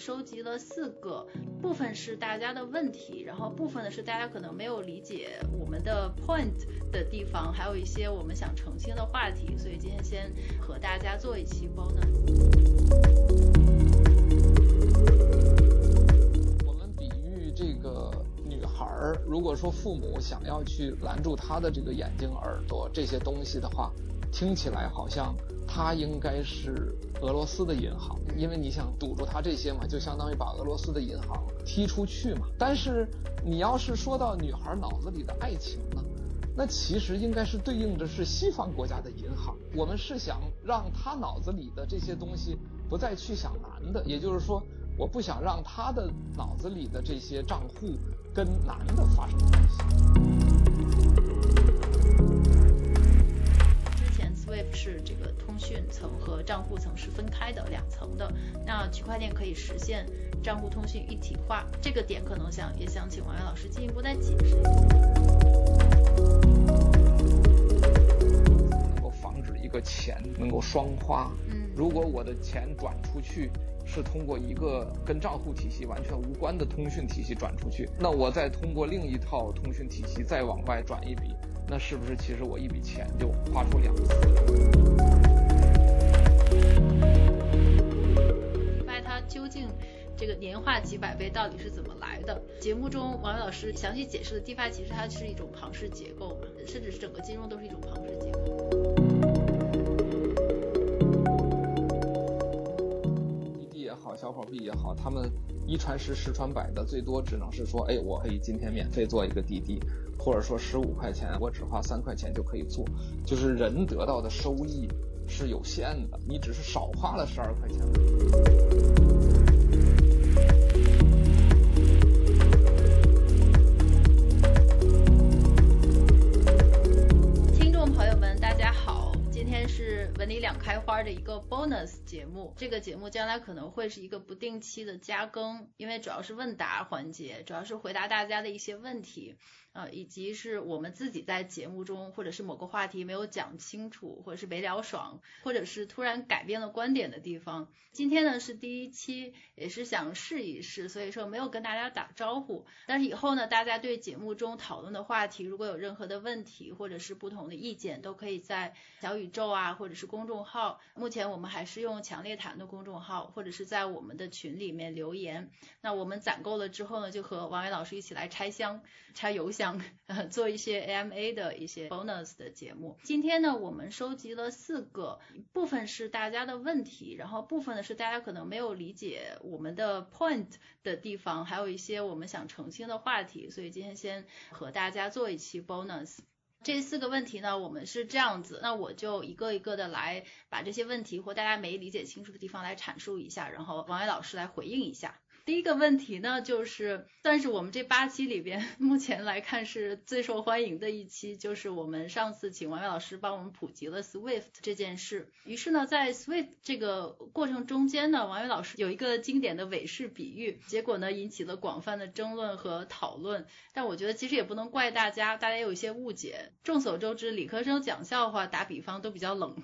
收集了四个，部分是大家的问题，然后部分呢是大家可能没有理解我们的 point 的地方，还有一些我们想澄清的话题，所以今天先和大家做一期 bonus。我们比喻这个女孩儿，如果说父母想要去拦住她的这个眼睛、耳朵这些东西的话，听起来好像她应该是。俄罗斯的银行，因为你想堵住它这些嘛，就相当于把俄罗斯的银行踢出去嘛。但是你要是说到女孩脑子里的爱情呢，那其实应该是对应的是西方国家的银行。我们是想让她脑子里的这些东西不再去想男的，也就是说，我不想让她的脑子里的这些账户跟男的发生关系。是这个通讯层和账户层是分开的两层的，那区块链可以实现账户通讯一体化，这个点可能想也想请王源老师进一步再解释一下。能够防止一个钱能够双花，嗯，如果我的钱转出去是通过一个跟账户体系完全无关的通讯体系转出去，那我再通过另一套通讯体系再往外转一笔。那是不是其实我一笔钱就花出两次？发现它究竟这个年化几百倍到底是怎么来的？节目中王源老师详细解释了 DeFi 其实它是一种庞氏结构嘛，甚至是整个金融都是一种庞氏结构。滴滴也好，小伙币也好，他们一传十，十传百的，最多只能是说，哎，我可以今天免费做一个滴滴。或者说十五块钱，我只花三块钱就可以做，就是人得到的收益是有限的，你只是少花了十二块钱。文理两开花的一个 bonus 节目，这个节目将来可能会是一个不定期的加更，因为主要是问答环节，主要是回答大家的一些问题，呃，以及是我们自己在节目中或者是某个话题没有讲清楚，或者是没聊爽，或者是突然改变了观点的地方。今天呢是第一期，也是想试一试，所以说没有跟大家打招呼。但是以后呢，大家对节目中讨论的话题如果有任何的问题或者是不同的意见，都可以在小宇宙啊，或者是公众号，目前我们还是用强烈谈的公众号，或者是在我们的群里面留言。那我们攒够了之后呢，就和王伟老师一起来拆箱、拆邮箱，想呃做一些 AMA 的一些 bonus 的节目。今天呢，我们收集了四个，部分是大家的问题，然后部分呢是大家可能没有理解我们的 point 的地方，还有一些我们想澄清的话题，所以今天先和大家做一期 bonus。这四个问题呢，我们是这样子，那我就一个一个的来把这些问题或大家没理解清楚的地方来阐述一下，然后王伟老师来回应一下。第一个问题呢，就是算是我们这八期里边 目前来看是最受欢迎的一期，就是我们上次请王源老师帮我们普及了 Swift 这件事。于是呢，在 Swift 这个过程中间呢，王源老师有一个经典的韦氏比喻，结果呢引起了广泛的争论和讨论。但我觉得其实也不能怪大家，大家有一些误解。众所周知，理科生讲笑话打比方都比较冷，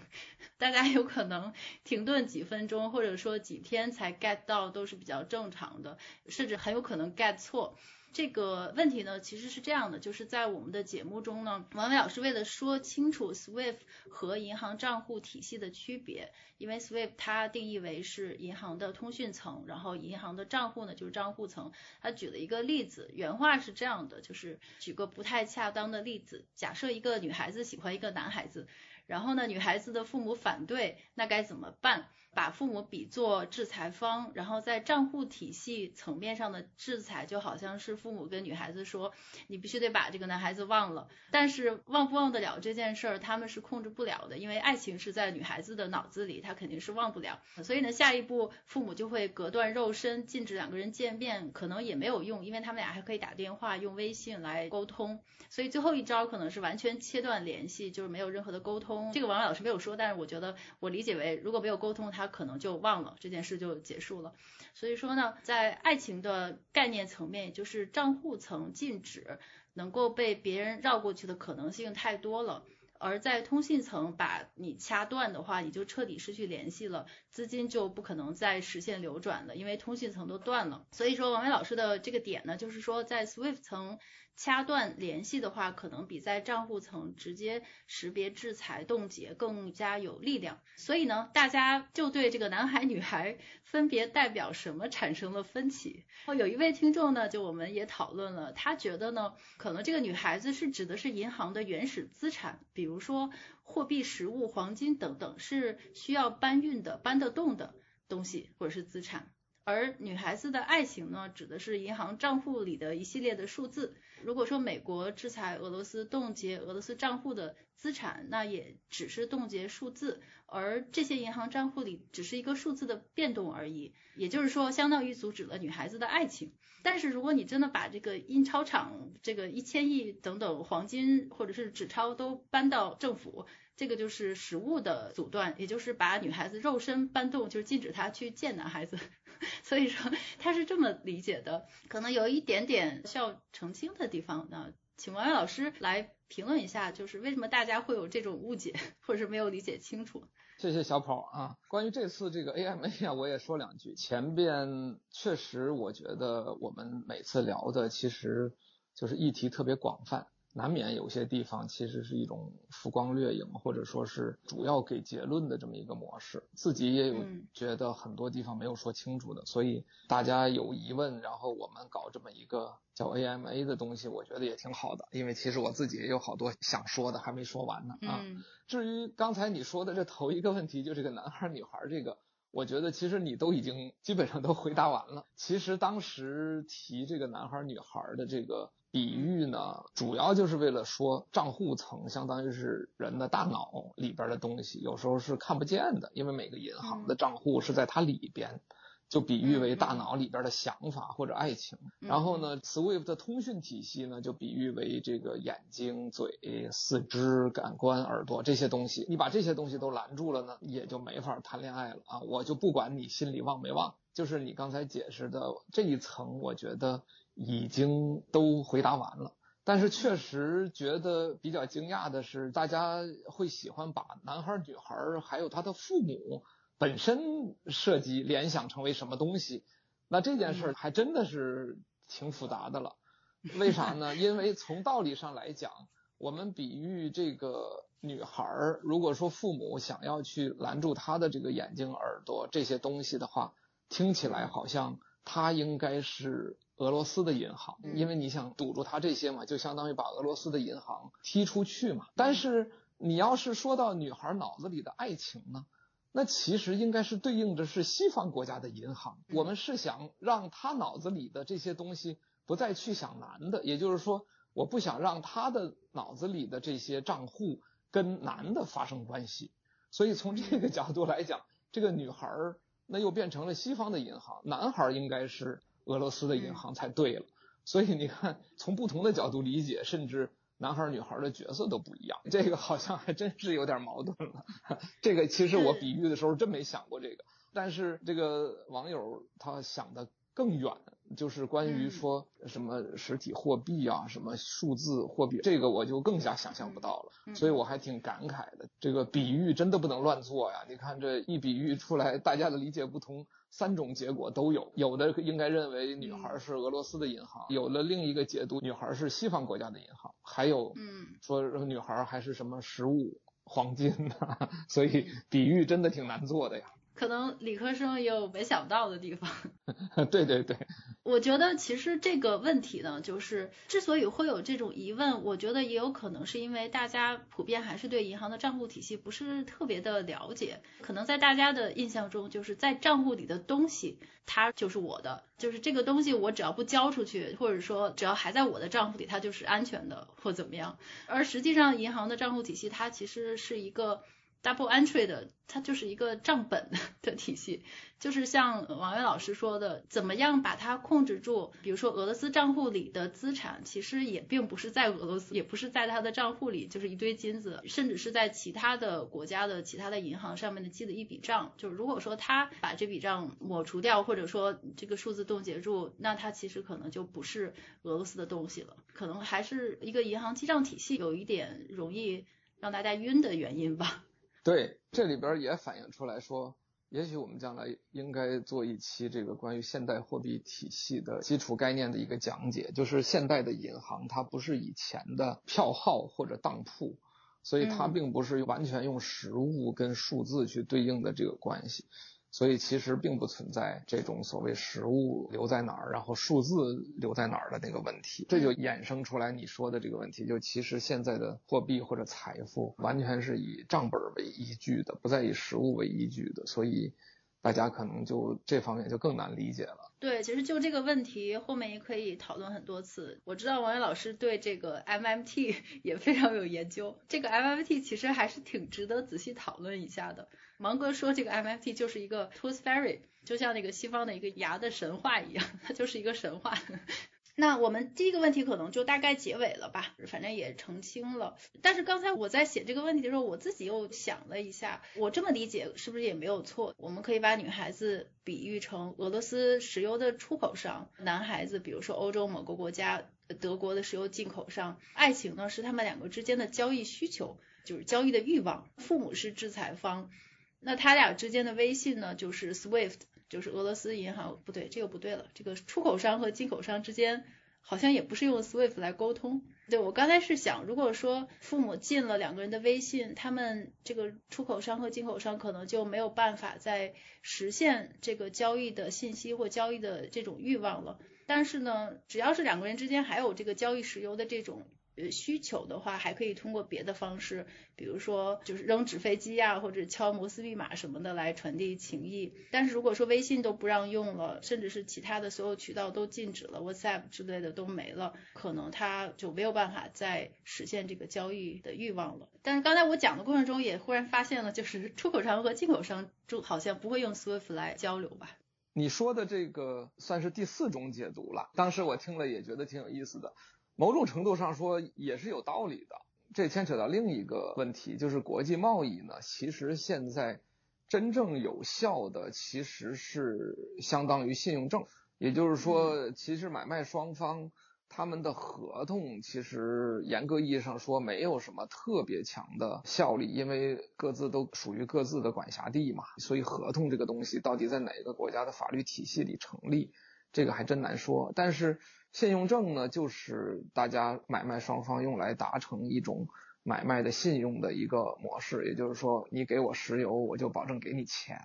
大家有可能停顿几分钟或者说几天才 get 到，都是比较正常的，甚至很有可能 get 错。这个问题呢，其实是这样的，就是在我们的节目中呢，王伟老师为了说清楚 SWIFT 和银行账户体系的区别，因为 SWIFT 它定义为是银行的通讯层，然后银行的账户呢就是账户层。他举了一个例子，原话是这样的，就是举个不太恰当的例子，假设一个女孩子喜欢一个男孩子。然后呢，女孩子的父母反对，那该怎么办？把父母比作制裁方，然后在账户体系层面上的制裁，就好像是父母跟女孩子说，你必须得把这个男孩子忘了。但是忘不忘得了这件事儿，他们是控制不了的，因为爱情是在女孩子的脑子里，她肯定是忘不了。所以呢，下一步父母就会隔断肉身，禁止两个人见面，可能也没有用，因为他们俩还可以打电话、用微信来沟通。所以最后一招可能是完全切断联系，就是没有任何的沟通。这个王老师没有说，但是我觉得我理解为，如果没有沟通，他可能就忘了这件事就结束了。所以说呢，在爱情的概念层面，也就是账户层禁止能够被别人绕过去的可能性太多了。而在通信层把你掐断的话，你就彻底失去联系了，资金就不可能再实现流转了，因为通信层都断了。所以说，王伟老师的这个点呢，就是说在 SWIFT 层。掐断联系的话，可能比在账户层直接识别制裁冻结更加有力量。所以呢，大家就对这个男孩女孩分别代表什么产生了分歧。有一位听众呢，就我们也讨论了，他觉得呢，可能这个女孩子是指的是银行的原始资产，比如说货币、实物、黄金等等，是需要搬运的、搬得动的东西或者是资产。而女孩子的爱情呢，指的是银行账户里的一系列的数字。如果说美国制裁俄罗斯，冻结俄罗斯账户的资产，那也只是冻结数字，而这些银行账户里只是一个数字的变动而已。也就是说，相当于阻止了女孩子的爱情。但是如果你真的把这个印钞厂这个一千亿等等黄金或者是纸钞都搬到政府，这个就是实物的阻断，也就是把女孩子肉身搬动，就是禁止她去见男孩子。所以说他是这么理解的，可能有一点点需要澄清的地方呢，请王源老师来评论一下，就是为什么大家会有这种误解，或者是没有理解清楚。谢谢小跑啊，关于这次这个 AMA 啊，我也说两句。前边确实我觉得我们每次聊的其实就是议题特别广泛。难免有些地方其实是一种浮光掠影，或者说是主要给结论的这么一个模式。自己也有觉得很多地方没有说清楚的，所以大家有疑问，然后我们搞这么一个叫 AMA 的东西，我觉得也挺好的。因为其实我自己也有好多想说的，还没说完呢啊。至于刚才你说的这头一个问题，就这个男孩女孩这个，我觉得其实你都已经基本上都回答完了。其实当时提这个男孩女孩的这个。比喻呢，主要就是为了说账户层相当于是人的大脑里边的东西，有时候是看不见的，因为每个银行的账户是在它里边，就比喻为大脑里边的想法或者爱情。然后呢，SWIFT 的通讯体系呢，就比喻为这个眼睛、嘴、四肢、感官、耳朵这些东西。你把这些东西都拦住了呢，也就没法谈恋爱了啊！我就不管你心里忘没忘，就是你刚才解释的这一层，我觉得。已经都回答完了，但是确实觉得比较惊讶的是，大家会喜欢把男孩、女孩还有他的父母本身设计联想成为什么东西？那这件事儿还真的是挺复杂的了。为啥呢？因为从道理上来讲，我们比喻这个女孩儿，如果说父母想要去拦住她的这个眼睛、耳朵这些东西的话，听起来好像她应该是。俄罗斯的银行，因为你想堵住他这些嘛，就相当于把俄罗斯的银行踢出去嘛。但是你要是说到女孩脑子里的爱情呢，那其实应该是对应着是西方国家的银行。我们是想让她脑子里的这些东西不再去想男的，也就是说，我不想让她的脑子里的这些账户跟男的发生关系。所以从这个角度来讲，这个女孩儿那又变成了西方的银行，男孩应该是。俄罗斯的银行才对了，所以你看，从不同的角度理解，甚至男孩女孩的角色都不一样，这个好像还真是有点矛盾了。这个其实我比喻的时候真没想过这个，但是这个网友他想的更远。就是关于说什么实体货币啊，什么数字货币，这个我就更加想象不到了，所以我还挺感慨的。这个比喻真的不能乱做呀！你看这一比喻出来，大家的理解不同，三种结果都有。有的应该认为女孩是俄罗斯的银行，有了另一个解读，女孩是西方国家的银行，还有嗯说女孩还是什么实物黄金呢？所以比喻真的挺难做的呀。可能理科生也有没想到的地方。对对对。我觉得其实这个问题呢，就是之所以会有这种疑问，我觉得也有可能是因为大家普遍还是对银行的账户体系不是特别的了解。可能在大家的印象中，就是在账户里的东西，它就是我的，就是这个东西我只要不交出去，或者说只要还在我的账户里，它就是安全的或怎么样。而实际上，银行的账户体系它其实是一个。Double entry 的，它就是一个账本的体系，就是像王源老师说的，怎么样把它控制住？比如说俄罗斯账户里的资产，其实也并不是在俄罗斯，也不是在他的账户里，就是一堆金子，甚至是在其他的国家的其他的银行上面的记的一笔账。就是如果说他把这笔账抹除掉，或者说这个数字冻结住，那它其实可能就不是俄罗斯的东西了，可能还是一个银行记账体系有一点容易。让大家晕的原因吧。对，这里边也反映出来说，也许我们将来应该做一期这个关于现代货币体系的基础概念的一个讲解。就是现代的银行，它不是以前的票号或者当铺，所以它并不是完全用实物跟数字去对应的这个关系。所以其实并不存在这种所谓实物留在哪儿，然后数字留在哪儿的那个问题，这就衍生出来你说的这个问题，就其实现在的货币或者财富完全是以账本为依据的，不再以实物为依据的，所以大家可能就这方面就更难理解了。对，其实就这个问题后面也可以讨论很多次。我知道王源老师对这个 MMT 也非常有研究，这个 MMT 其实还是挺值得仔细讨论一下的。芒格说这个 MMT 就是一个 tooth fairy，就像那个西方的一个牙的神话一样，它就是一个神话。那我们第一个问题可能就大概结尾了吧，反正也澄清了。但是刚才我在写这个问题的时候，我自己又想了一下，我这么理解是不是也没有错？我们可以把女孩子比喻成俄罗斯石油的出口商，男孩子比如说欧洲某个国家德国的石油进口商。爱情呢是他们两个之间的交易需求，就是交易的欲望。父母是制裁方。那他俩之间的微信呢，就是 SWIFT，就是俄罗斯银行，不对，这个不对了，这个出口商和进口商之间好像也不是用 SWIFT 来沟通。对，我刚才是想，如果说父母进了两个人的微信，他们这个出口商和进口商可能就没有办法再实现这个交易的信息或交易的这种欲望了。但是呢，只要是两个人之间还有这个交易石油的这种。呃，需求的话，还可以通过别的方式，比如说就是扔纸飞机啊，或者敲摩斯密码什么的来传递情谊。但是如果说微信都不让用了，甚至是其他的所有渠道都禁止了，WhatsApp 之类的都没了，可能他就没有办法再实现这个交易的欲望了。但是刚才我讲的过程中，也忽然发现了，就是出口商和进口商就好像不会用 Swift 来交流吧？你说的这个算是第四种解读了。当时我听了也觉得挺有意思的。某种程度上说也是有道理的，这牵扯到另一个问题，就是国际贸易呢，其实现在真正有效的其实是相当于信用证，也就是说，其实买卖双方他们的合同其实严格意义上说没有什么特别强的效力，因为各自都属于各自的管辖地嘛，所以合同这个东西到底在哪个国家的法律体系里成立，这个还真难说，但是。信用证呢，就是大家买卖双方用来达成一种买卖的信用的一个模式，也就是说，你给我石油，我就保证给你钱，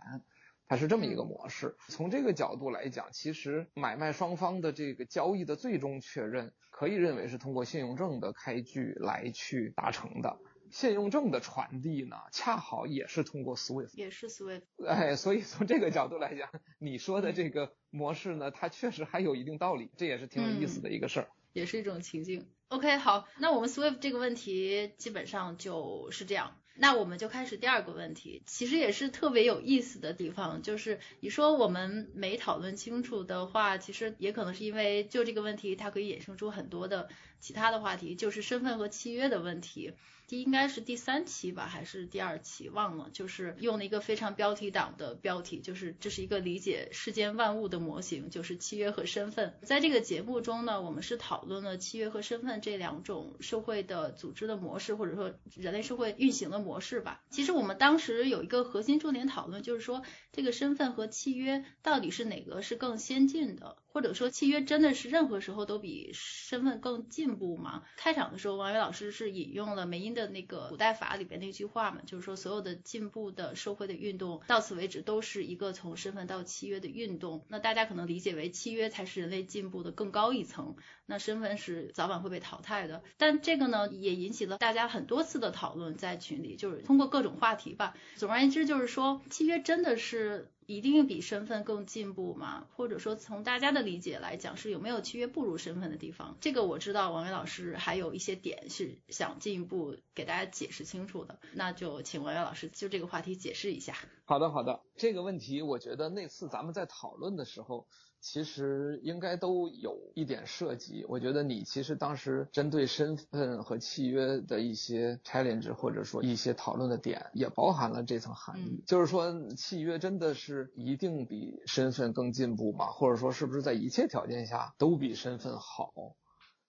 它是这么一个模式。从这个角度来讲，其实买卖双方的这个交易的最终确认，可以认为是通过信用证的开具来去达成的。信用证的传递呢，恰好也是通过 SWIFT，也是 SWIFT。哎，所以从这个角度来讲，你说的这个模式呢，它确实还有一定道理，这也是挺有意思的一个事儿，嗯，也是一种情境。OK，好，那我们 SWIFT 这个问题基本上就是这样。那我们就开始第二个问题，其实也是特别有意思的地方，就是你说我们没讨论清楚的话，其实也可能是因为就这个问题，它可以衍生出很多的其他的话题，就是身份和契约的问题。第应该是第三期吧，还是第二期？忘了，就是用了一个非常标题党的标题，就是这是一个理解世间万物的模型，就是契约和身份。在这个节目中呢，我们是讨论了契约和身份这两种社会的组织的模式，或者说人类社会运行的模式吧。其实我们当时有一个核心重点讨论，就是说这个身份和契约到底是哪个是更先进的，或者说契约真的是任何时候都比身份更进步吗？开场的时候，王源老师是引用了梅因的。的那个古代法里边那句话嘛，就是说所有的进步的社会的运动到此为止都是一个从身份到契约的运动。那大家可能理解为契约才是人类进步的更高一层，那身份是早晚会被淘汰的。但这个呢也引起了大家很多次的讨论，在群里就是通过各种话题吧。总而言之就是说，契约真的是。一定比身份更进步吗？或者说从大家的理解来讲，是有没有契约不如身份的地方？这个我知道王源老师还有一些点是想进一步给大家解释清楚的，那就请王源老师就这个话题解释一下。好的，好的，这个问题我觉得那次咱们在讨论的时候。其实应该都有一点涉及。我觉得你其实当时针对身份和契约的一些 challenge，或者说一些讨论的点，也包含了这层含义。嗯、就是说，契约真的是一定比身份更进步吗？或者说，是不是在一切条件下都比身份好？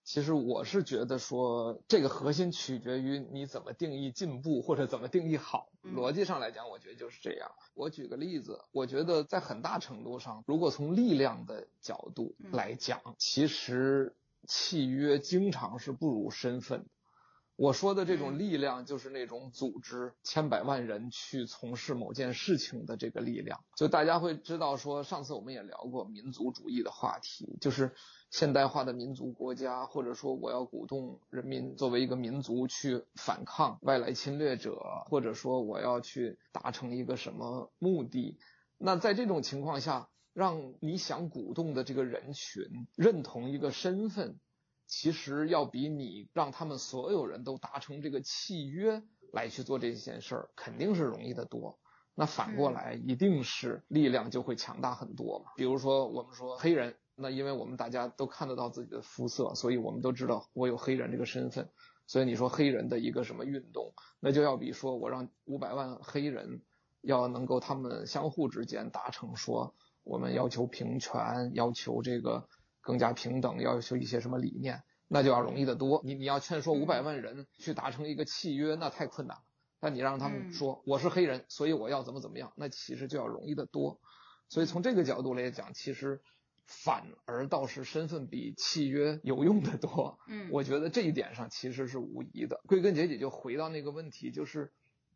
其实我是觉得说，这个核心取决于你怎么定义进步或者怎么定义好。逻辑上来讲，我觉得就是这样。我举个例子，我觉得在很大程度上，如果从力量的角度来讲，其实契约经常是不如身份。我说的这种力量，就是那种组织千百万人去从事某件事情的这个力量。就大家会知道说，上次我们也聊过民族主义的话题，就是现代化的民族国家，或者说我要鼓动人民作为一个民族去反抗外来侵略者，或者说我要去达成一个什么目的。那在这种情况下，让你想鼓动的这个人群认同一个身份。其实要比你让他们所有人都达成这个契约来去做这件事儿，肯定是容易得多。那反过来，一定是力量就会强大很多嘛。比如说，我们说黑人，那因为我们大家都看得到自己的肤色，所以我们都知道我有黑人这个身份。所以你说黑人的一个什么运动，那就要比说我让五百万黑人要能够他们相互之间达成说我们要求平权，要求这个。更加平等，要求一些什么理念，那就要容易得多。你你要劝说五百万人去达成一个契约，那太困难了。但你让他们说我是黑人，所以我要怎么怎么样，那其实就要容易得多。所以从这个角度来讲，其实反而倒是身份比契约有用的多。嗯，我觉得这一点上其实是无疑的。归根结底就回到那个问题，就是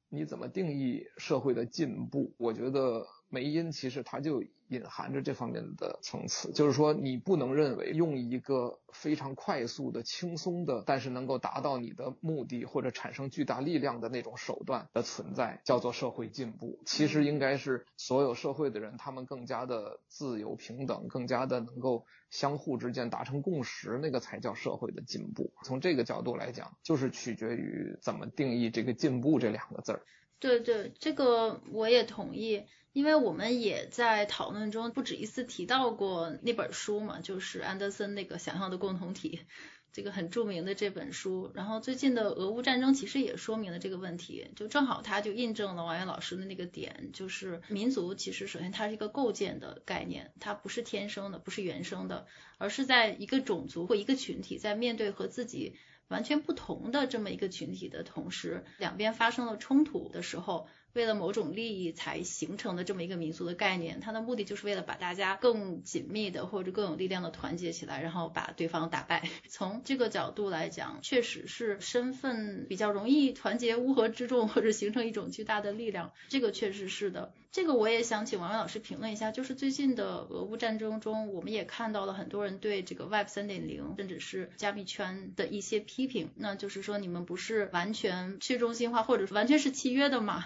你怎么定义社会的进步？我觉得。梅因其实他就隐含着这方面的层次，就是说你不能认为用一个非常快速的、轻松的，但是能够达到你的目的或者产生巨大力量的那种手段的存在叫做社会进步。其实应该是所有社会的人，他们更加的自由平等，更加的能够相互之间达成共识，那个才叫社会的进步。从这个角度来讲，就是取决于怎么定义这个“进步”这两个字儿。对对，这个我也同意。因为我们也在讨论中不止一次提到过那本书嘛，就是安德森那个《想象的共同体》，这个很著名的这本书。然后最近的俄乌战争其实也说明了这个问题，就正好它就印证了王源老师的那个点，就是民族其实首先它是一个构建的概念，它不是天生的，不是原生的，而是在一个种族或一个群体在面对和自己完全不同的这么一个群体的同时，两边发生了冲突的时候。为了某种利益才形成的这么一个民族的概念，它的目的就是为了把大家更紧密的或者更有力量的团结起来，然后把对方打败。从这个角度来讲，确实是身份比较容易团结乌合之众，或者形成一种巨大的力量。这个确实是的。这个我也想请王源老师评论一下，就是最近的俄乌战争中，我们也看到了很多人对这个 Web 3.0甚至是加密圈的一些批评，那就是说你们不是完全去中心化，或者完全是契约的嘛？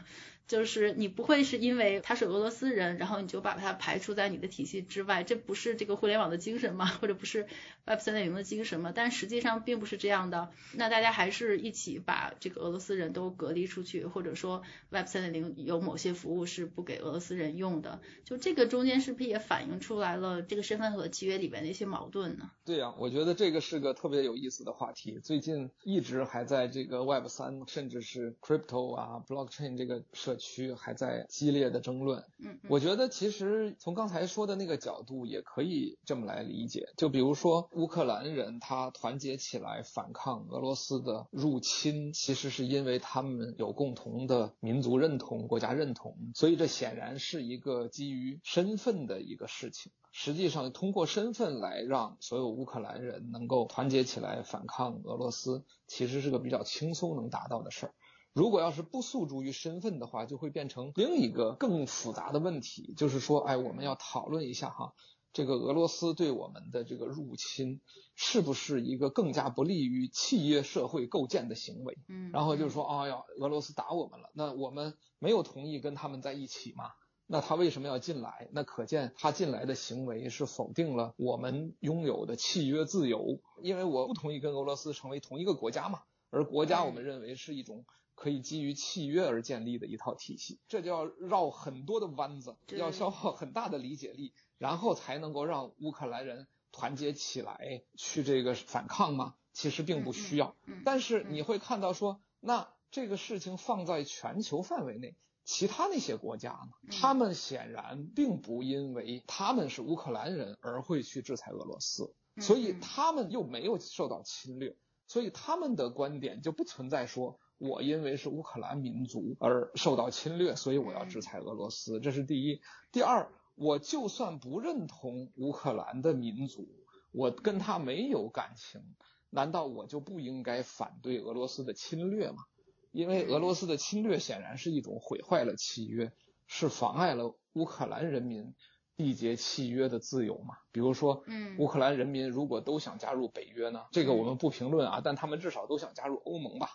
就是你不会是因为他是俄罗斯人，然后你就把他排除在你的体系之外，这不是这个互联网的精神吗？或者不是 Web 3.0的精神吗？但实际上并不是这样的。那大家还是一起把这个俄罗斯人都隔离出去，或者说 Web 3.0有某些服务是不给俄罗斯人用的。就这个中间是不是也反映出来了这个身份和契约里边的一些矛盾呢？对呀、我觉得这个是个特别有意思的话题。最近一直还在这个 Web 3，甚至是 Crypto 啊、Blockchain 这个社区还在激烈的争论。嗯，我觉得其实从刚才说的那个角度也可以这么来理解。就比如说乌克兰人他团结起来反抗俄罗斯的入侵，其实是因为他们有共同的民族认同、国家认同，所以这显然是一个基于身份的一个事情。实际上，通过身份来让所有乌克兰人能够团结起来反抗俄罗斯，其实是个比较轻松能达到的事儿。如果要是不诉诸于身份的话，就会变成另一个更复杂的问题，就是说，哎，我们要讨论一下哈，这个俄罗斯对我们的这个入侵，是不是一个更加不利于契约社会构建的行为？嗯，然后就是说，哎呀，俄罗斯打我们了，那我们没有同意跟他们在一起嘛？那他为什么要进来？那可见他进来的行为是否定了我们拥有的契约自由，因为我不同意跟俄罗斯成为同一个国家嘛，而国家我们认为是一种。可以基于契约而建立的一套体系，这就要绕很多的弯子，要消耗很大的理解力，然后才能够让乌克兰人团结起来去这个反抗吗？其实并不需要。但是你会看到说，那这个事情放在全球范围内，其他那些国家呢？他们显然并不因为他们是乌克兰人而会去制裁俄罗斯。所以他们又没有受到侵略，所以他们的观点就不存在说我因为是乌克兰民族而受到侵略，所以我要制裁俄罗斯，这是第一。第二，我就算不认同乌克兰的民族，我跟他没有感情，难道我就不应该反对俄罗斯的侵略吗？因为俄罗斯的侵略显然是一种毁坏了契约，是妨碍了乌克兰人民缔结契约的自由嘛。比如说，嗯，乌克兰人民如果都想加入北约呢，这个我们不评论啊，但他们至少都想加入欧盟吧，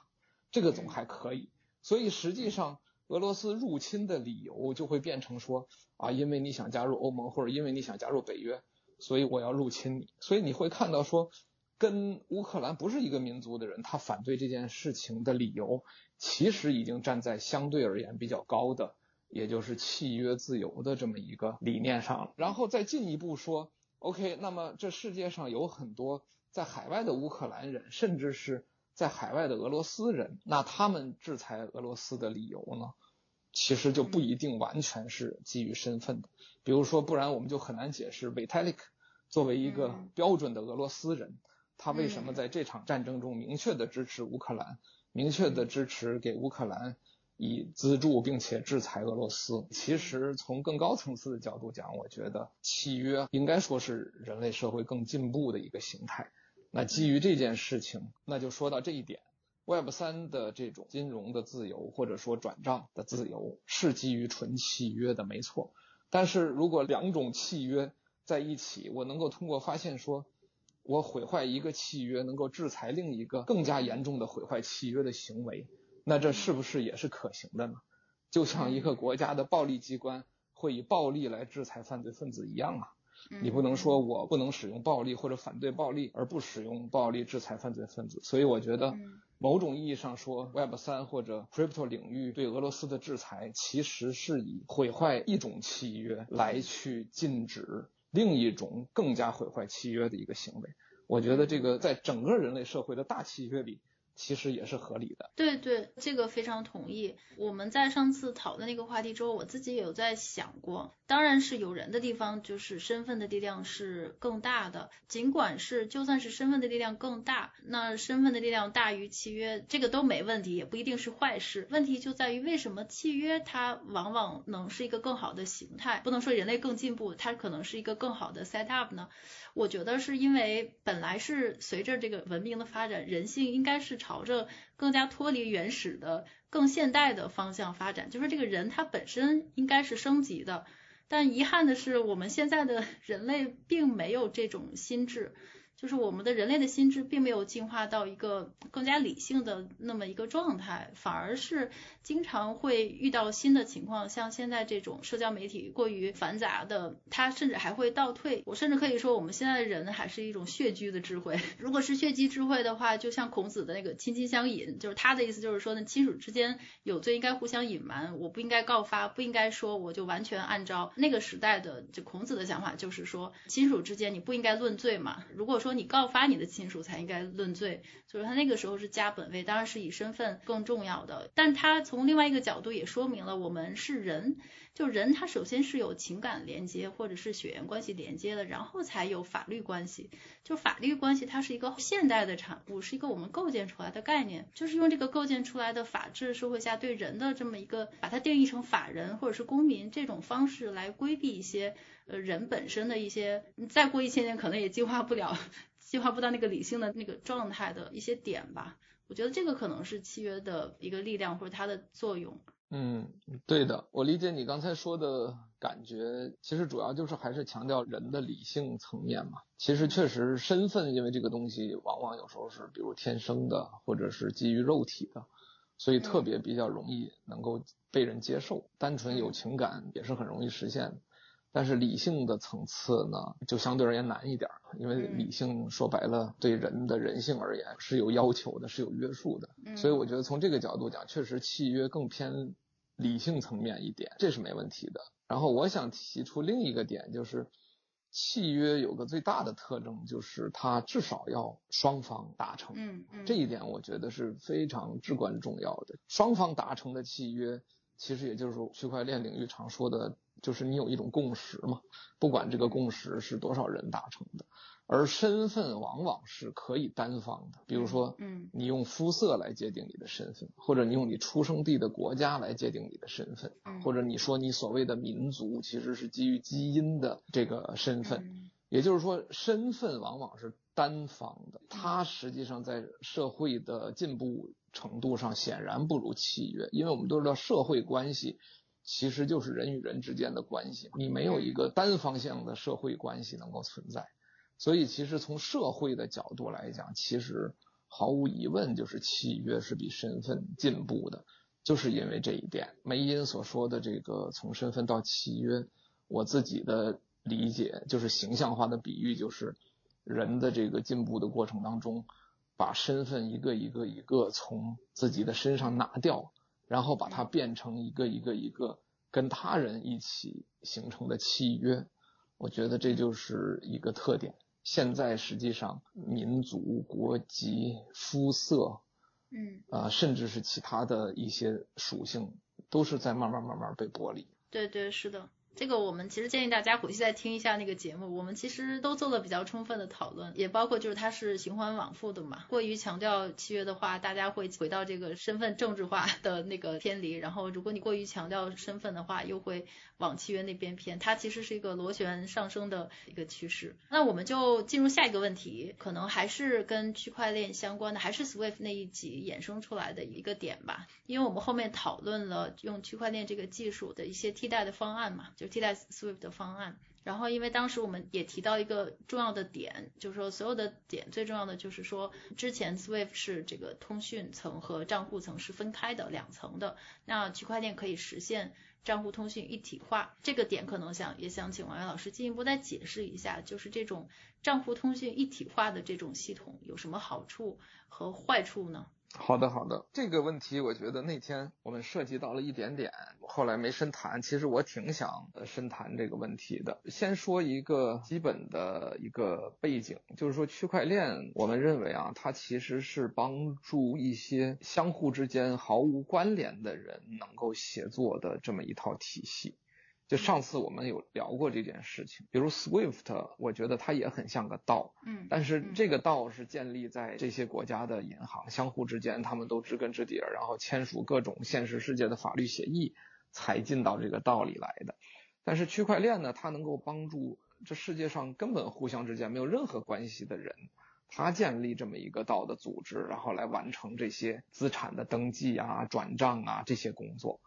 这个总还可以。所以实际上，俄罗斯入侵的理由就会变成说啊，因为你想加入欧盟，或者因为你想加入北约，所以我要入侵你。所以你会看到说，跟乌克兰不是一个民族的人，他反对这件事情的理由。其实已经站在相对而言比较高的，也就是契约自由的这么一个理念上了。然后再进一步说，OK，那么这世界上有很多在海外的乌克兰人，甚至是在海外的俄罗斯人，那他们制裁俄罗斯的理由呢，其实就不一定完全是基于身份的。比如说，不然我们就很难解释 Vitalik 作为一个标准的俄罗斯人，他为什么在这场战争中明确的支持乌克兰。明确的支持给乌克兰以资助，并且制裁俄罗斯。其实从更高层次的角度讲，我觉得契约应该说是人类社会更进步的一个形态。那基于这件事情，那就说到这一点，Web 三的这种金融的自由或者说转账的自由是基于纯契约的，没错。但是如果两种契约在一起，我能够通过发现说。我毁坏一个契约，能够制裁另一个更加严重的毁坏契约的行为，那这是不是也是可行的呢？就像一个国家的暴力机关会以暴力来制裁犯罪分子一样啊！你不能说我不能使用暴力或者反对暴力，而不使用暴力制裁犯罪分子。所以我觉得，某种意义上说，Web 三或者 Crypto 领域对俄罗斯的制裁，其实是以毁坏一种契约来去禁止。另一种更加毁坏契约的一个行为，我觉得这个在整个人类社会的大契约里。其实也是合理的。对对，这个非常同意。我们在上次讨论那个话题之后，我自己也有在想过，当然是有人的地方，就是身份的力量是更大的。尽管是就算是身份的力量更大，那身份的力量大于契约，这个都没问题，也不一定是坏事。问题就在于为什么契约它往往能是一个更好的形态？不能说人类更进步，它可能是一个更好的 set up 呢？我觉得是因为本来是随着这个文明的发展，人性应该是朝着更加脱离原始的、更现代的方向发展。就是这个人他本身应该是升级的，但遗憾的是，我们现在的人类并没有这种心智。就是我们的人类的心智并没有进化到一个更加理性的那么一个状态，反而是经常会遇到新的情况，像现在这种社交媒体过于繁杂的，它甚至还会倒退。我甚至可以说，我们现在的人还是一种血居的智慧。如果是血居智慧的话，就像孔子的那个亲亲相隐，就是他的意思就是说呢，亲属之间有罪应该互相隐瞒，我不应该告发，不应该说我就完全按照那个时代的就孔子的想法，就是说亲属之间你不应该论罪嘛。如果说你告发你的亲属才应该论罪，就是他那个时候是加本位，当然是以身份更重要的。但他从另外一个角度也说明了，我们是人，就人他首先是有情感连接或者是血缘关系连接的，然后才有法律关系。就法律关系它是一个现代的产物，是一个我们构建出来的概念，就是用这个构建出来的法治社会下对人的这么一个，把它定义成法人或者是公民这种方式来规避一些呃人本身的一些，再过一千年可能也进化不了。进化不到那个理性的那个状态的一些点吧，我觉得这个可能是契约的一个力量或者它的作用。嗯，对的，我理解你刚才说的感觉，其实主要就是还是强调人的理性层面嘛。其实确实身份，因为这个东西往往有时候是比如天生的，或者是基于肉体的，所以特别比较容易能够被人接受。单纯有情感也是很容易实现的。但是理性的层次呢，就相对而言难一点，因为理性说白了对人的人性而言是有要求的，是有约束的。所以我觉得从这个角度讲，确实契约更偏理性层面一点，这是没问题的。然后我想提出另一个点，就是契约有个最大的特征，就是它至少要双方达成。嗯嗯，这一点我觉得是非常至关重要的。双方达成的契约，其实也就是区块链领域常说的。就是你有一种共识嘛，不管这个共识是多少人达成的，而身份往往是可以单方的，比如说，嗯，你用肤色来界定你的身份，或者你用你出生地的国家来界定你的身份，或者你说你所谓的民族其实是基于基因的这个身份，也就是说，身份往往是单方的，它实际上在社会的进步程度上显然不如契约，因为我们都知道社会关系其实就是人与人之间的关系，你没有一个单方向的社会关系能够存在。所以，其实从社会的角度来讲，其实毫无疑问就是契约是比身份进步的，就是因为这一点。梅因所说的这个从身份到契约，我自己的理解就是形象化的比喻，就是人的这个进步的过程当中，把身份一个一个一个从自己的身上拿掉，然后把它变成一个一个一个跟他人一起形成的契约。我觉得这就是一个特点。现在实际上，民族、国籍、肤色，嗯，啊、呃，甚至是其他的一些属性，都是在慢慢慢慢被剥离。对对，是的。这个我们其实建议大家回去再听一下那个节目，我们其实都做了比较充分的讨论，也包括就是它是循环往复的嘛。过于强调契约的话，大家会回到这个身份政治化的那个偏离，然后如果你过于强调身份的话，又会往契约那边偏。它其实是一个螺旋上升的一个趋势。那我们就进入下一个问题，可能还是跟区块链相关的，还是 Swift 那一集衍生出来的一个点吧，因为我们后面讨论了用区块链这个技术的一些替代的方案嘛，替代 Swift 的方案，然后因为当时我们也提到一个重要的点，就是说所有的点最重要的就是说，之前 Swift 是这个通讯层和账户层是分开的两层的，那区块链可以实现账户通讯一体化，这个点可能想也想请王源老师进一步再解释一下，就是这种账户通讯一体化的这种系统有什么好处和坏处呢？好的，好的，这个问题我觉得那天我们涉及到了一点点，后来没深谈。其实我挺想深谈这个问题的。先说一个基本的一个背景，就是说区块链，我们认为啊，它其实是帮助一些相互之间毫无关联的人能够协作的这么一套体系。就上次我们有聊过这件事情，比如 Swift，我觉得它也很像个道，嗯，但是这个道是建立在这些国家的银行相互之间，他们都知根知底儿，然后签署各种现实世界的法律协议才进到这个道里来的。但是区块链呢，它能够帮助这世界上根本互相之间没有任何关系的人，他建立这么一个道的组织，然后来完成这些资产的登记啊、转账啊这些工作。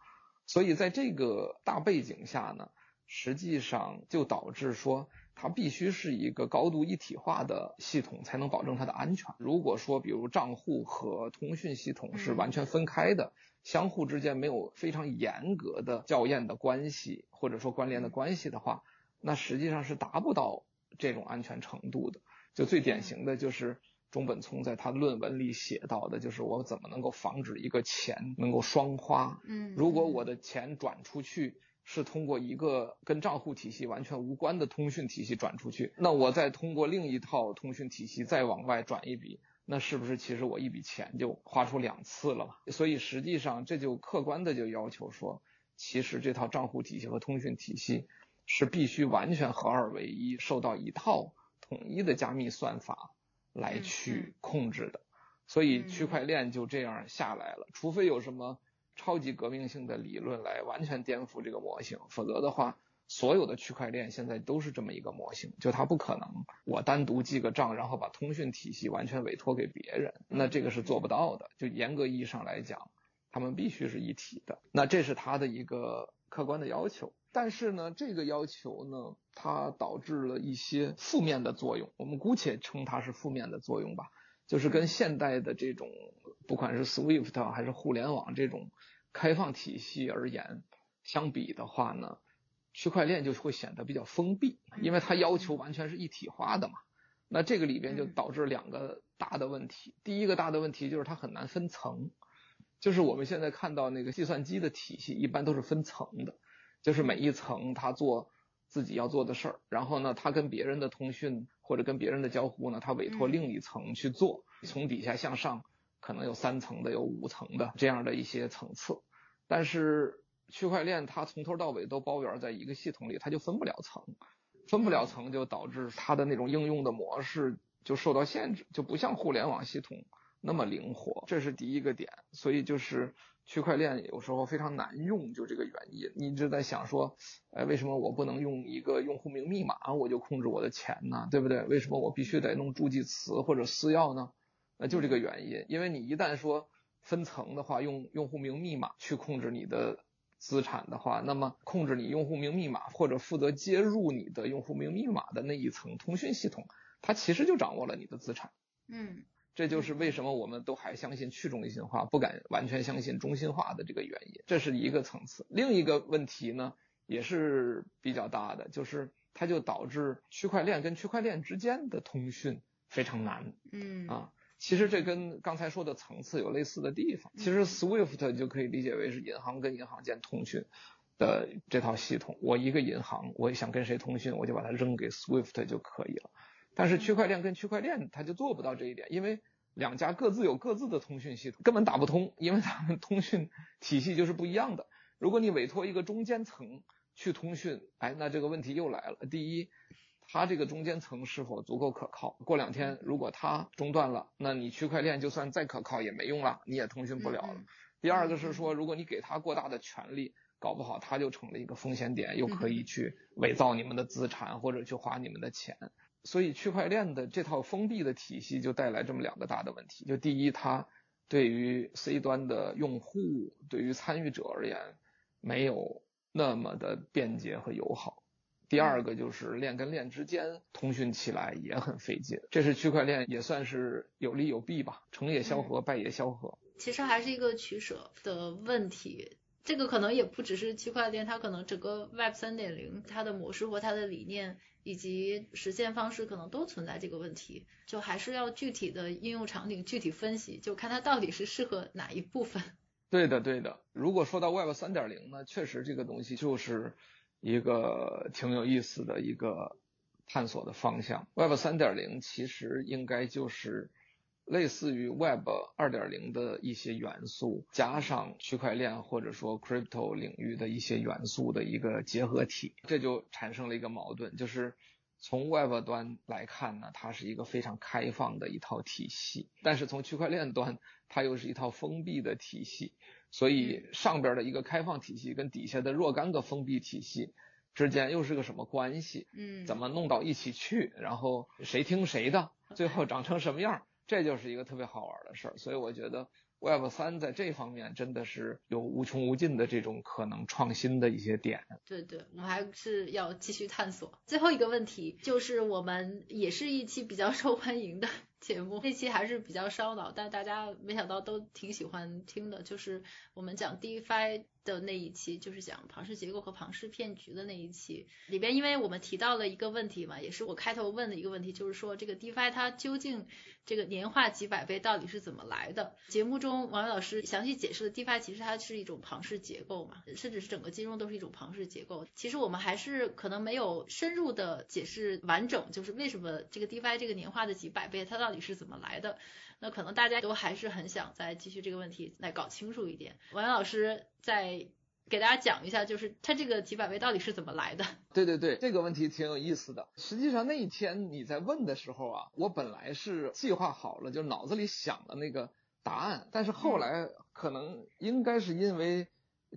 所以在这个大背景下呢，实际上就导致说，它必须是一个高度一体化的系统，才能保证它的安全。如果说，比如账户和通讯系统是完全分开的，相互之间没有非常严格的校验的关系，或者说关联的关系的话，那实际上是达不到这种安全程度的。就最典型的就是。中本聪在他论文里写到的，就是我怎么能够防止一个钱能够双花。嗯，如果我的钱转出去是通过一个跟账户体系完全无关的通讯体系转出去，那我再通过另一套通讯体系再往外转一笔，那是不是其实我一笔钱就花出两次了嘛？所以实际上这就客观的就要求说，其实这套账户体系和通讯体系是必须完全合二为一，受到一套统一的加密算法。来去控制的，所以区块链就这样下来了。除非有什么超级革命性的理论来完全颠覆这个模型，否则的话，所有的区块链现在都是这么一个模型，就它不可能我单独记个账，然后把通讯体系完全委托给别人，那这个是做不到的。就严格意义上来讲，他们必须是一体的。那这是它的一个客观的要求。但是呢，这个要求呢，它导致了一些负面的作用。我们姑且称它是负面的作用吧。就是跟现代的这种，不管是 SWIFT 还是互联网这种开放体系而言，相比的话呢，区块链就会显得比较封闭，因为它要求完全是一体化的嘛。那这个里边就导致两个大的问题。第一个大的问题就是它很难分层，就是我们现在看到那个计算机的体系，一般都是分层的。就是每一层它做自己要做的事儿，然后呢，它跟别人的通讯或者跟别人的交互呢，它委托另一层去做，从底下向上可能有三层的，有五层的这样的一些层次。但是区块链它从头到尾都包圆在一个系统里，它就分不了层，分不了层就导致它的那种应用的模式就受到限制，就不像互联网系统那么灵活，这是第一个点。所以就是区块链有时候非常难用，就这个原因。你一直在想说，哎，为什么我不能用一个用户名密码我就控制我的钱呢？对不对？为什么我必须得弄助记词或者私钥呢？那就这个原因。因为你一旦说分层的话，用用户名密码去控制你的。资产的话，那么控制你用户名密码或者负责接入你的用户名密码的那一层通讯系统，它其实就掌握了你的资产。嗯，这就是为什么我们都还相信去中心化，不敢完全相信中心化的这个原因。这是一个层次。另一个问题呢，也是比较大的，就是它就导致区块链跟区块链之间的通讯非常难。嗯啊。其实这跟刚才说的层次有类似的地方。其实 SWIFT 就可以理解为是银行跟银行间通讯的这套系统。我一个银行，我想跟谁通讯，我就把它扔给 SWIFT 就可以了。但是区块链跟区块链它就做不到这一点，因为两家各自有各自的通讯系统，根本打不通，因为他们通讯体系就是不一样的。如果你委托一个中间层去通讯，哎，那这个问题又来了。第一。它这个中间层是否足够可靠？过两天如果它中断了，那你区块链就算再可靠也没用了，你也通讯不了了。第二个是说，如果你给他过大的权利，搞不好他就成了一个风险点，又可以去伪造你们的资产或者去花你们的钱。所以区块链的这套封闭的体系就带来这么两个大的问题：就第一，它对于 C 端的用户、对于参与者而言，没有那么的便捷和友好。第二个就是链跟链之间通讯起来也很费劲，这是区块链也算是有利有弊吧，成也萧何，败也萧何。其实还是一个取舍的问题，这个可能也不只是区块链，它可能整个 Web 三点零它的模式或它的理念以及实现方式可能都存在这个问题，就还是要具体的应用场景具体分析，就看它到底是适合哪一部分。对的，对的。如果说到 Web 三点零呢，确实这个东西就是。一个挺有意思的一个探索的方向，Web 三点零其实应该就是类似于 Web 二点零的一些元素，加上区块链或者说 Crypto 领域的一些元素的一个结合体，这就产生了一个矛盾，就是从 Web 端来看呢，它是一个非常开放的一套体系，但是从区块链端，它又是一套封闭的体系。所以上边的一个开放体系跟底下的若干个封闭体系之间又是个什么关系？嗯，怎么弄到一起去？然后谁听谁的？最后长成什么样？这就是一个特别好玩的事儿。所以我觉得 Web 三在这方面真的是有无穷无尽的这种可能创新的一些点。对对，我们还是要继续探索。最后一个问题就是我们也是一期比较受欢迎的。节目这期还是比较烧脑，但大家没想到都挺喜欢听的，就是我们讲 DeFi 的那一期，就是讲庞氏结构和庞氏骗局的那一期里边，因为我们提到了一个问题嘛，也是我开头问的一个问题，就是说这个 DeFi 它究竟这个年化几百倍到底是怎么来的？节目中王宇老师详细解释了 DeFi 其实它是一种庞氏结构嘛，甚至是整个金融都是一种庞氏结构。其实我们还是可能没有深入的解释完整，就是为什么这个 DeFi 这个年化的几百倍它到底是怎么来的？那可能大家都还是很想再继续这个问题来搞清楚一点。王源老师再给大家讲一下，就是他这个几百位到底是怎么来的？对对对，这个问题挺有意思的。实际上那一天你在问的时候啊，我本来是计划好了，就脑子里想的那个答案，但是后来可能应该是因为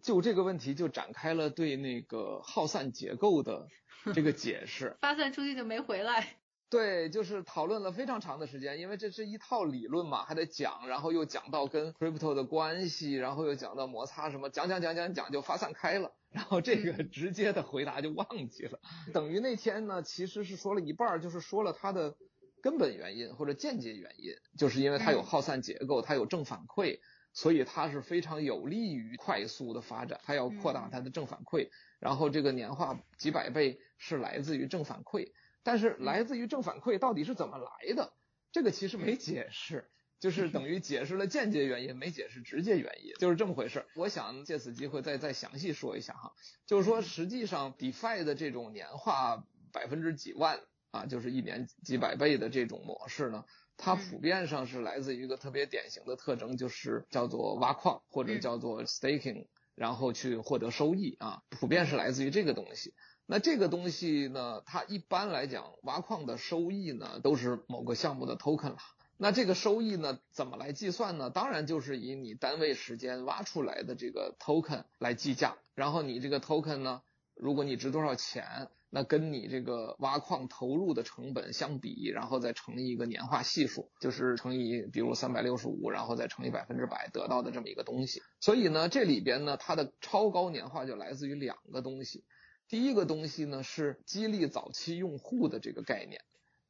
就这个问题就展开了对那个耗散结构的这个解释，发散出去就没回来。对，就是讨论了非常长的时间，因为这是一套理论嘛，还得讲，然后又讲到跟 crypto 的关系，然后又讲到摩擦什么，讲讲讲讲讲就发散开了，然后这个直接的回答就忘记了，等于那天呢其实是说了一半，就是说了它的根本原因或者间接原因，就是因为它有耗散结构，它有正反馈，所以它是非常有利于快速的发展，它要扩大它的正反馈，然后这个年化几百倍是来自于正反馈。但是来自于正反馈到底是怎么来的？这个其实没解释，就是等于解释了间接原因，没解释直接原因，就是这么回事。我想借此机会再再详细说一下哈，就是说实际上 DeFi 的这种年化百分之几万啊，就是一年几百倍的这种模式呢，它普遍上是来自于一个特别典型的特征，就是叫做挖矿或者叫做 staking，然后去获得收益啊，普遍是来自于这个东西。那这个东西呢，它一般来讲，挖矿的收益呢，都是某个项目的 token 了。那这个收益呢，怎么来计算呢？当然就是以你单位时间挖出来的这个 token 来计价。然后你这个 token 呢，如果你值多少钱，那跟你这个挖矿投入的成本相比，然后再乘以一个年化系数，就是乘以比如三百六十五，然后再乘以百分之百得到的这么一个东西。所以呢，这里边呢，它的超高年化就来自于两个东西。第一个东西呢，是激励早期用户的这个概念，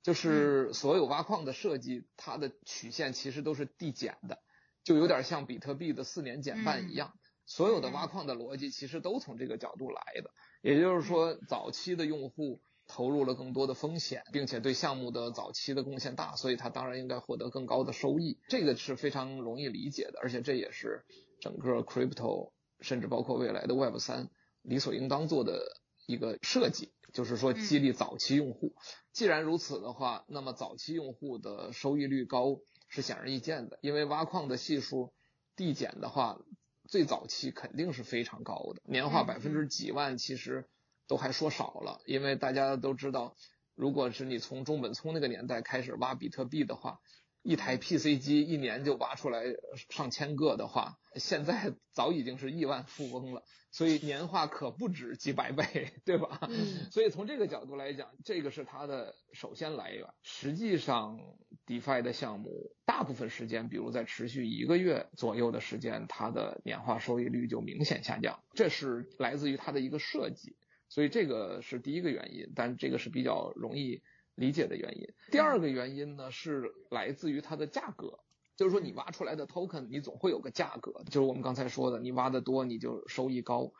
就是所有挖矿的设计，它的曲线其实都是递减的，就有点像比特币的四年减半一样。所有的挖矿的逻辑其实都从这个角度来的，也就是说，早期的用户投入了更多的风险，并且对项目的早期的贡献大，所以他当然应该获得更高的收益。这个是非常容易理解的，而且这也是整个 crypto 甚至包括未来的 Web 三理所应当做的。一个设计就是说激励早期用户。既然如此的话，那么早期用户的收益率高是显而易见的，因为挖矿的系数递减的话，最早期肯定是非常高的，年化百分之几万其实都还说少了，因为大家都知道，如果是你从中本聪那个年代开始挖比特币的话。一台 PC 机一年就挖出来上千个的话，现在早已经是亿万富翁了，所以年化可不止几百倍，对吧？嗯。所以从这个角度来讲，这个是它的首先来源。实际上，DeFi 的项目大部分时间，比如在持续一个月左右的时间，它的年化收益率就明显下降，这是来自于它的一个设计。所以这个是第一个原因，但这个是比较容易。理解的原因，第二个原因呢是来自于它的价格，就是说你挖出来的 token 你总会有个价格，就是我们刚才说的，你挖的多你就收益高，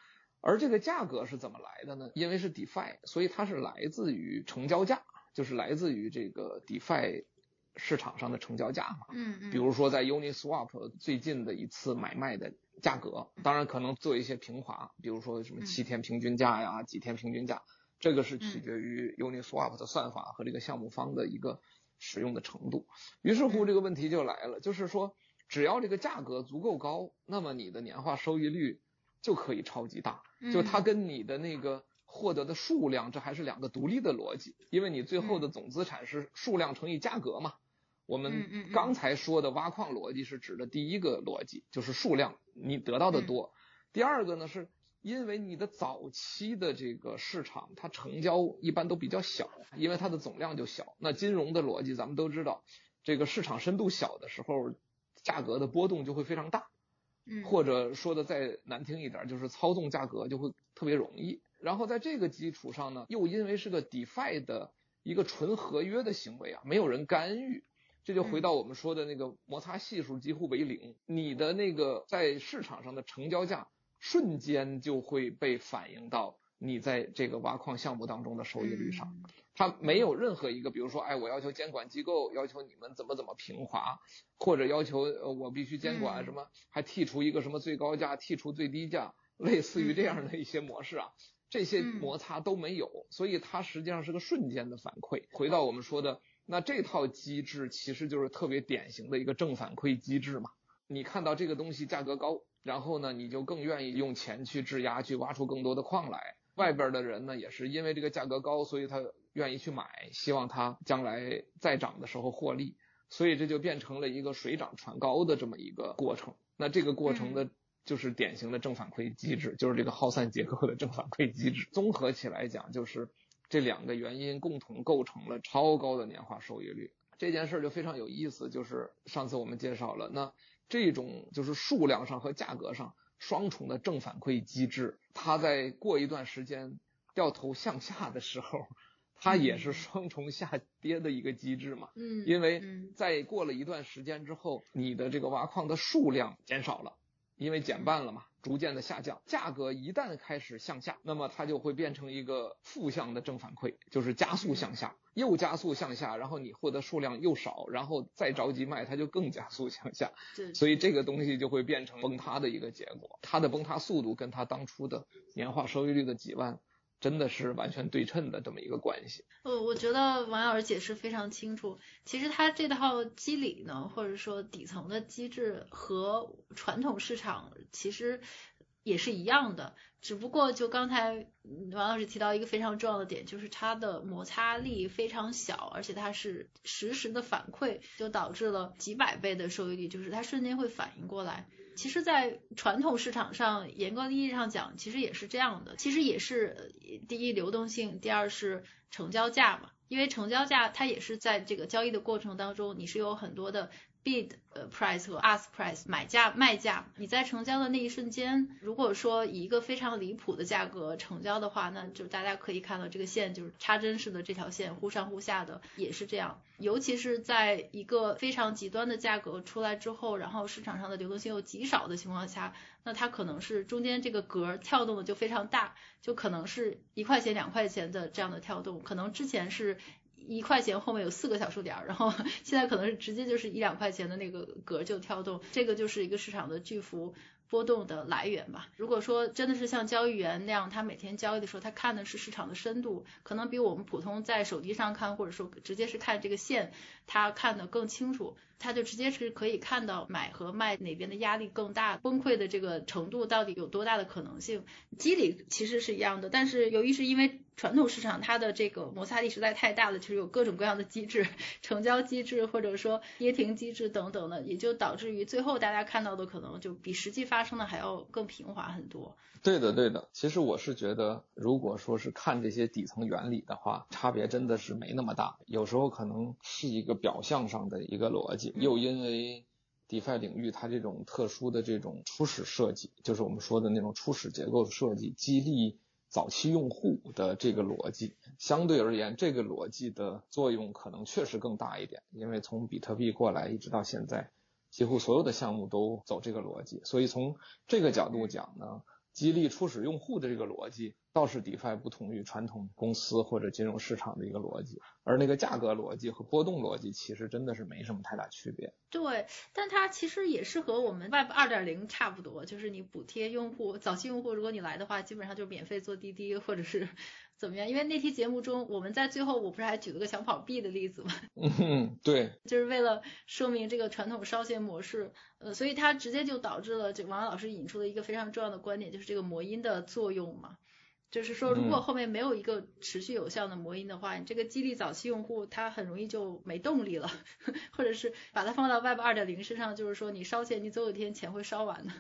而这个价格是怎么来的呢？因为是 DeFi，所以它是来自于成交价，就是来自于这个 DeFi 市场上的成交价嘛。嗯嗯。比如说在 Uniswap 最近的一次买卖的价格，当然可能做一些平滑，比如说什么七天平均价呀，几天平均价。这个是取决于 Uniswap 的算法和这个项目方的一个使用的程度。于是乎，这个问题就来了，就是说，只要这个价格足够高，那么你的年化收益率就可以超级大。就它跟你的那个获得的数量，这还是两个独立的逻辑，因为你最后的总资产是数量乘以价格嘛。我们刚才说的挖矿逻辑是指的第一个逻辑，就是数量，你得到的多。第二个呢是。因为你的早期的这个市场，它成交一般都比较小，因为它的总量就小。那金融的逻辑咱们都知道，这个市场深度小的时候，价格的波动就会非常大。嗯，或者说的再难听一点，就是操纵价格就会特别容易。然后在这个基础上呢，又因为是个 DeFi 的一个纯合约的行为啊，没有人干预，这就回到我们说的那个摩擦系数几乎为零，你的那个在市场上的成交价。瞬间就会被反映到你在这个挖矿项目当中的收益率上，它没有任何一个，比如说，哎，我要求监管机构要求你们怎么怎么平滑，或者要求呃我必须监管什么，还剔除一个什么最高价，剔除最低价，类似于这样的一些模式啊，这些摩擦都没有，所以它实际上是个瞬间的反馈。回到我们说的，那这套机制其实就是特别典型的一个正反馈机制嘛。你看到这个东西价格高。然后呢，你就更愿意用钱去质押，去挖出更多的矿来。外边的人呢，也是因为这个价格高，所以他愿意去买，希望他将来再涨的时候获利。所以这就变成了一个水涨船高的这么一个过程。那这个过程呢，就是典型的正反馈机制，就是这个耗散结构的正反馈机制。综合起来讲，就是这两个原因共同构成了超高的年化收益率。这件事就非常有意思，就是上次我们介绍了那。这种就是数量上和价格上双重的正反馈机制，它在过一段时间掉头向下的时候，它也是双重下跌的一个机制嘛。嗯，因为在过了一段时间之后，你的这个挖矿的数量减少了。因为减半了嘛，逐渐的下降，价格一旦开始向下，那么它就会变成一个负向的正反馈，就是加速向下，又加速向下，然后你获得数量又少，然后再着急卖，它就更加速向下。对，所以这个东西就会变成崩塌的一个结果，它的崩塌速度跟它当初的年化收益率的几万。真的是完全对称的这么一个关系。呃，我觉得王老师解释非常清楚。其实他这套机理呢，或者说底层的机制和传统市场其实也是一样的，只不过就刚才王老师提到一个非常重要的点，就是它的摩擦力非常小，而且它是实时的反馈，就导致了几百倍的收益率，就是它瞬间会反应过来。其实，在传统市场上，严格意义上讲，其实也是这样的，其实也是第一流动性，第二是成交价嘛，因为成交价它也是在这个交易的过程当中，你是有很多的。Bid 呃 price 和 ask price 买价卖价，你在成交的那一瞬间，如果说以一个非常离谱的价格成交的话，那就大家可以看到这个线就是插针式的这条线忽上忽下的也是这样，尤其是在一个非常极端的价格出来之后，然后市场上的流动性又极少的情况下，那它可能是中间这个格跳动的就非常大，就可能是一块钱两块钱的这样的跳动，可能之前是。一块钱后面有四个小数点，然后 现在可能是直接就是一两块钱的那个格就跳动，这个就是一个市场的巨幅波动的来源吧。如果说真的是像交易员那样，他每天交易的时候，他看的是市场的深度，可能比我们普通在手机上看，或者说直接是看这个线，他看得更清楚，他就直接是可以看到买和卖哪边的压力更大，崩溃的这个程度到底有多大的可能性。机理其实是一样的，但是由于是因为。传统市场它的这个摩擦力实在太大了，其实有各种各样的机制，成交机制或者说跌停机制等等的，也就导致于最后大家看到的可能就比实际发生的还要更平滑很多。对的，对的。其实我是觉得，如果说是看这些底层原理的话，差别真的是没那么大。有时候可能是一个表象上的一个逻辑，又因为 DeFi 领域它这种特殊的这种初始设计，就是我们说的那种初始结构的设计，激励。早期用户的这个逻辑，相对而言，这个逻辑的作用可能确实更大一点，因为从比特币过来一直到现在，几乎所有的项目都走这个逻辑，所以从这个角度讲呢。激励初始用户的这个逻辑，倒是 DeFi 不同于传统公司或者金融市场的一个逻辑，而那个价格逻辑和波动逻辑其实真的是没什么太大区别。对，但它其实也是和我们 Web 二点零差不多，就是你补贴用户，早期用户如果你来的话，基本上就免费坐滴滴或者是。怎么样？因为那期节目中，我们在最后，我不是还举了个小跑币的例子吗？嗯，对，就是为了说明这个传统烧钱模式，呃，所以它直接就导致了这王老师引出了一个非常重要的观点，就是这个魔音的作用嘛。就是说，如果后面没有一个持续有效的魔音的话，你这个激励早期用户，他很容易就没动力了，或者是把它放到 Web 二点零身上，就是说你烧钱，你总有一天钱会烧完的。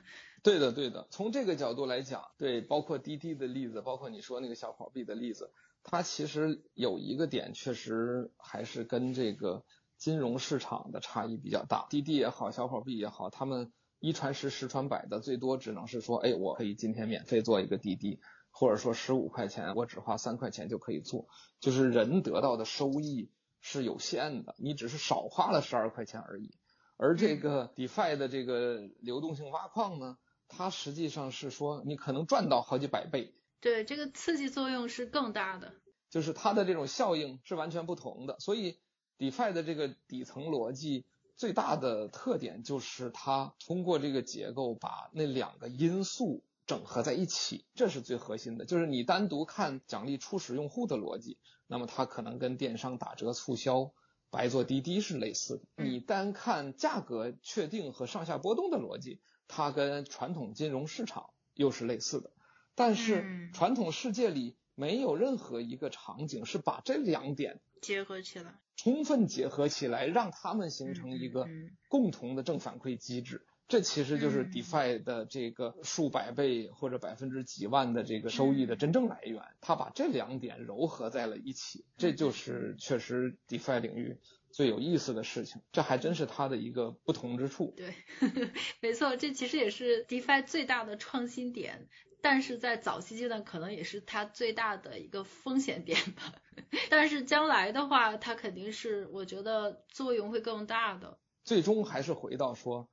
对的，对的。从这个角度来讲，对，包括滴滴的例子，包括你说那个小跑币的例子，它其实有一个点，确实还是跟这个金融市场的差异比较大。滴滴也好，小跑币也好，他们一传十，十传百的，最多只能是说，哎，我可以今天免费做一个滴滴，或者说十五块钱，我只花三块钱就可以做，就是人得到的收益是有限的，你只是少花了十二块钱而已。而这个 DeFi 的这个流动性挖矿呢？它实际上是说，你可能赚到好几百倍，对，这个刺激作用是更大的，就是它的这种效应是完全不同的。所以，DeFi 的这个底层逻辑最大的特点就是它通过这个结构把那两个因素整合在一起，这是最核心的。就是你单独看奖励初始用户的逻辑，那么它可能跟电商打折促销、白做滴滴是类似的。你单看价格确定和上下波动的逻辑。它跟传统金融市场又是类似的，但是传统世界里没有任何一个场景是把这两点结合起来，充分结合起来，让它们形成一个共同的正反馈机制。这其实就是 DeFi 的这个数百倍或者百分之几万的这个收益的真正来源。他把这两点糅合在了一起，这就是确实 DeFi 领域。最有意思的事情，这还真是它的一个不同之处。对，呵呵，没错，这其实也是 DeFi 最大的创新点，但是在早期阶段可能也是它最大的一个风险点吧。但是将来的话，它肯定是我觉得作用会更大的。最终还是回到说，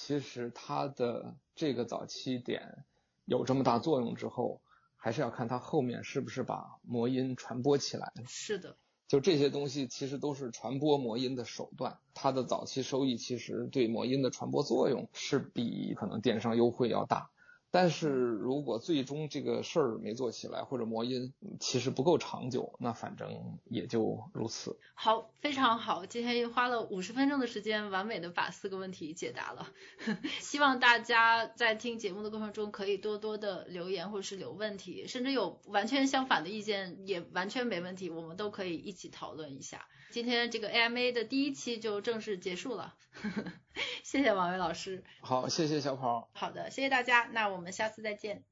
其实它的这个早期点有这么大作用之后，还是要看它后面是不是把魔音传播起来。是的。就这些东西其实都是传播魔音的手段，它的早期收益其实对魔音的传播作用是比可能电商优惠要大。但是如果最终这个事儿没做起来，或者魔音其实不够长久，那反正也就如此。好，非常好，今天又花了五十分钟的时间，完美的把四个问题解答了。希望大家在听节目的过程中，可以多多的留言或者是留问题，甚至有完全相反的意见也完全没问题，我们都可以一起讨论一下。今天这个 AMA 的第一期就正式结束了，谢谢王伟老师。好，谢谢小跑。好的，谢谢大家，那我们下次再见。